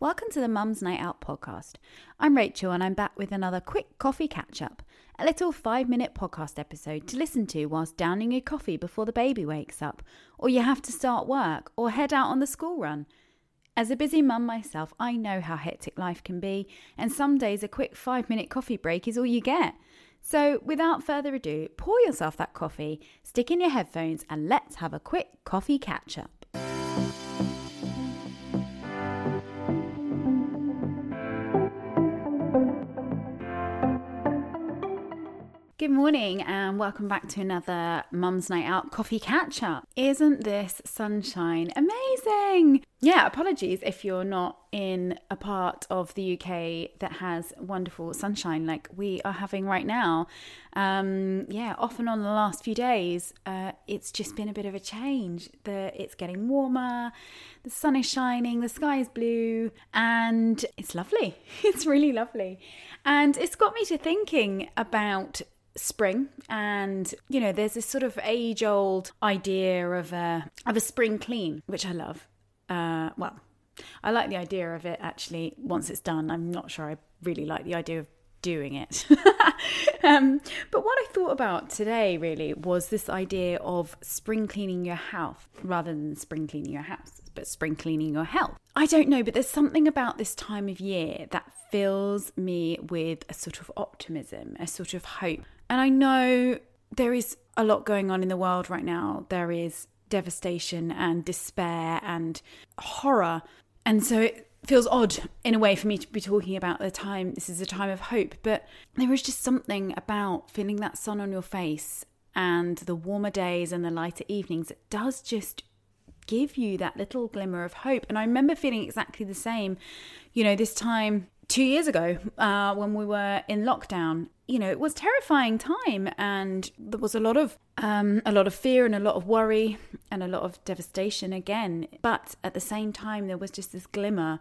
Welcome to the Mum's Night Out podcast. I'm Rachel and I'm back with another quick coffee catch up, a little five minute podcast episode to listen to whilst downing your coffee before the baby wakes up, or you have to start work, or head out on the school run. As a busy mum myself, I know how hectic life can be, and some days a quick five minute coffee break is all you get. So, without further ado, pour yourself that coffee, stick in your headphones, and let's have a quick coffee catch up. Morning and welcome back to another Mum's Night Out coffee catch up. Isn't this sunshine amazing? Yeah, apologies if you're not in a part of the UK that has wonderful sunshine like we are having right now. Um, yeah, off and on the last few days, uh, it's just been a bit of a change. The it's getting warmer, the sun is shining, the sky is blue, and it's lovely. It's really lovely, and it's got me to thinking about spring. And you know there's this sort of age old idea of a of a spring clean which i love. Uh well i like the idea of it actually once it's done. I'm not sure i really like the idea of doing it um, but what i thought about today really was this idea of spring cleaning your house rather than spring cleaning your house but spring cleaning your health i don't know but there's something about this time of year that fills me with a sort of optimism a sort of hope and I know there is a lot going on in the world right now. There is devastation and despair and horror. And so it feels odd in a way for me to be talking about the time. This is a time of hope. But there is just something about feeling that sun on your face and the warmer days and the lighter evenings. It does just give you that little glimmer of hope. And I remember feeling exactly the same, you know, this time two years ago uh, when we were in lockdown you know it was terrifying time and there was a lot of um, a lot of fear and a lot of worry and a lot of devastation again but at the same time there was just this glimmer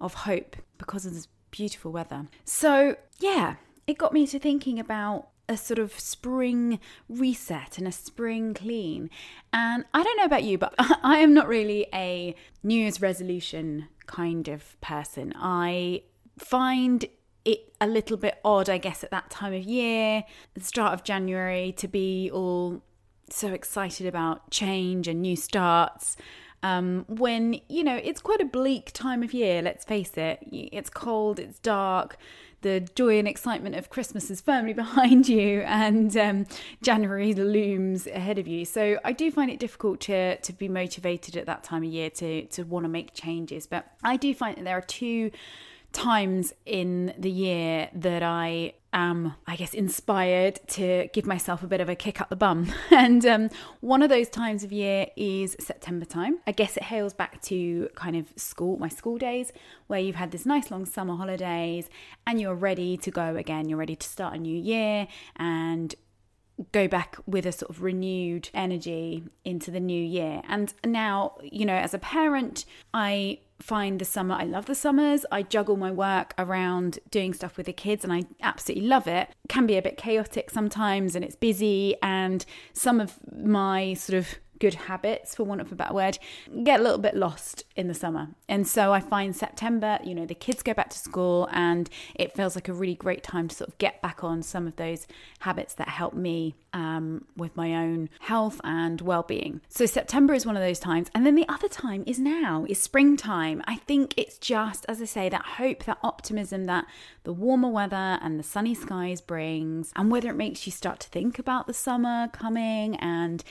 of hope because of this beautiful weather so yeah it got me to thinking about a sort of spring reset and a spring clean. And I don't know about you, but I am not really a New Year's resolution kind of person. I find it a little bit odd, I guess, at that time of year, the start of January, to be all so excited about change and new starts. Um, when, you know, it's quite a bleak time of year, let's face it. It's cold, it's dark, the joy and excitement of Christmas is firmly behind you, and um, January looms ahead of you. So I do find it difficult to, to be motivated at that time of year to, to want to make changes. But I do find that there are two times in the year that I am, I guess, inspired to give myself a bit of a kick up the bum. And um, one of those times of year is September time. I guess it hails back to kind of school, my school days, where you've had this nice long summer holidays and you're ready to go again. You're ready to start a new year and go back with a sort of renewed energy into the new year. And now, you know, as a parent, I find the summer, I love the summers. I juggle my work around doing stuff with the kids and I absolutely love it. it can be a bit chaotic sometimes and it's busy, and some of my sort of good habits, for want of a better word, get a little bit lost in the summer. And so I find September, you know, the kids go back to school and it feels like a really great time to sort of get back on some of those habits that help me um, with my own health and well being. So September is one of those times. And then the other time is now, is springtime. I think it's just, as I say, that hope, that optimism that the warmer weather and the sunny skies brings, and whether it makes you start to think about the summer coming and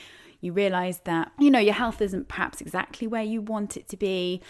you realize that, you know, your health isn't perhaps exactly where you want it to be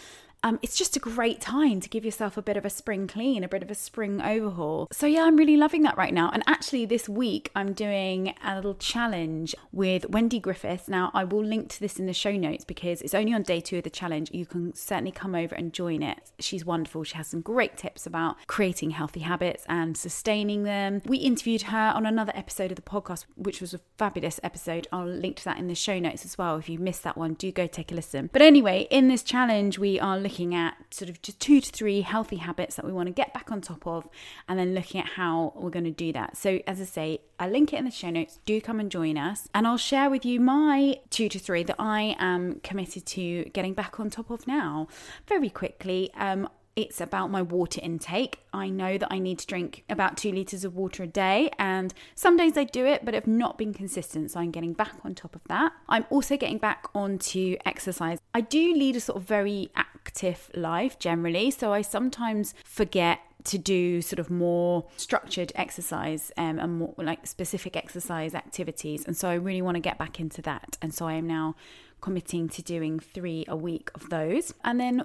um, it's just a great time to give yourself a bit of a spring clean, a bit of a spring overhaul. So, yeah, I'm really loving that right now. And actually, this week I'm doing a little challenge with Wendy Griffiths. Now, I will link to this in the show notes because it's only on day two of the challenge. You can certainly come over and join it. She's wonderful. She has some great tips about creating healthy habits and sustaining them. We interviewed her on another episode of the podcast, which was a fabulous episode. I'll link to that in the show notes as well. If you missed that one, do go take a listen. But anyway, in this challenge, we are looking looking at sort of just two to three healthy habits that we want to get back on top of, and then looking at how we're going to do that. So, as I say, I link it in the show notes. Do come and join us, and I'll share with you my two to three that I am committed to getting back on top of now. Very quickly, um, it's about my water intake. I know that I need to drink about two litres of water a day, and some days I do it, but have not been consistent. So I'm getting back on top of that. I'm also getting back onto exercise. I do lead a sort of very active life generally, so I sometimes forget to do sort of more structured exercise um, and more like specific exercise activities. And so I really want to get back into that. And so I am now committing to doing three a week of those. And then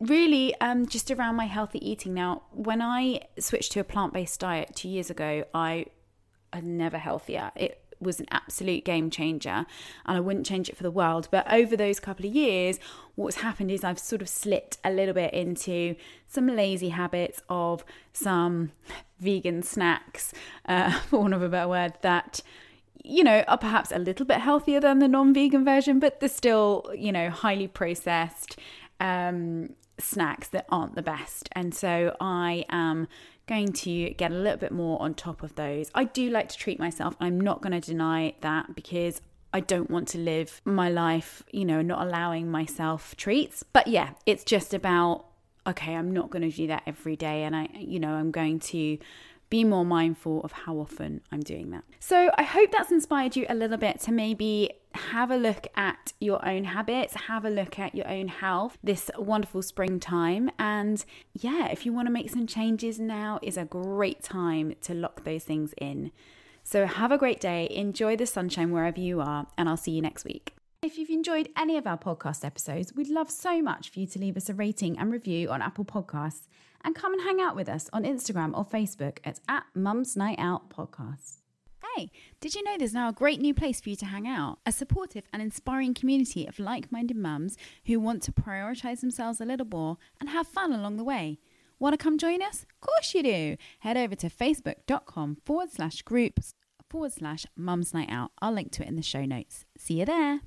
really um, just around my healthy eating now when i switched to a plant-based diet two years ago i am never healthier it was an absolute game changer and i wouldn't change it for the world but over those couple of years what's happened is i've sort of slipped a little bit into some lazy habits of some vegan snacks uh, for want of a better word that you know, are perhaps a little bit healthier than the non vegan version, but they're still, you know, highly processed um, snacks that aren't the best. And so I am going to get a little bit more on top of those. I do like to treat myself. I'm not going to deny that because I don't want to live my life, you know, not allowing myself treats. But yeah, it's just about okay, I'm not going to do that every day and I you know, I'm going to be more mindful of how often I'm doing that. So I hope that's inspired you a little bit to maybe have a look at your own habits, have a look at your own health this wonderful springtime. And yeah, if you want to make some changes, now is a great time to lock those things in. So have a great day, enjoy the sunshine wherever you are, and I'll see you next week. If you've enjoyed any of our podcast episodes, we'd love so much for you to leave us a rating and review on Apple Podcasts and come and hang out with us on Instagram or Facebook at, at Mums Night Out Podcast. Hey, did you know there's now a great new place for you to hang out? A supportive and inspiring community of like minded mums who want to prioritise themselves a little more and have fun along the way. Want to come join us? Of course you do. Head over to facebook.com forward slash groups forward slash mums night out. I'll link to it in the show notes. See you there.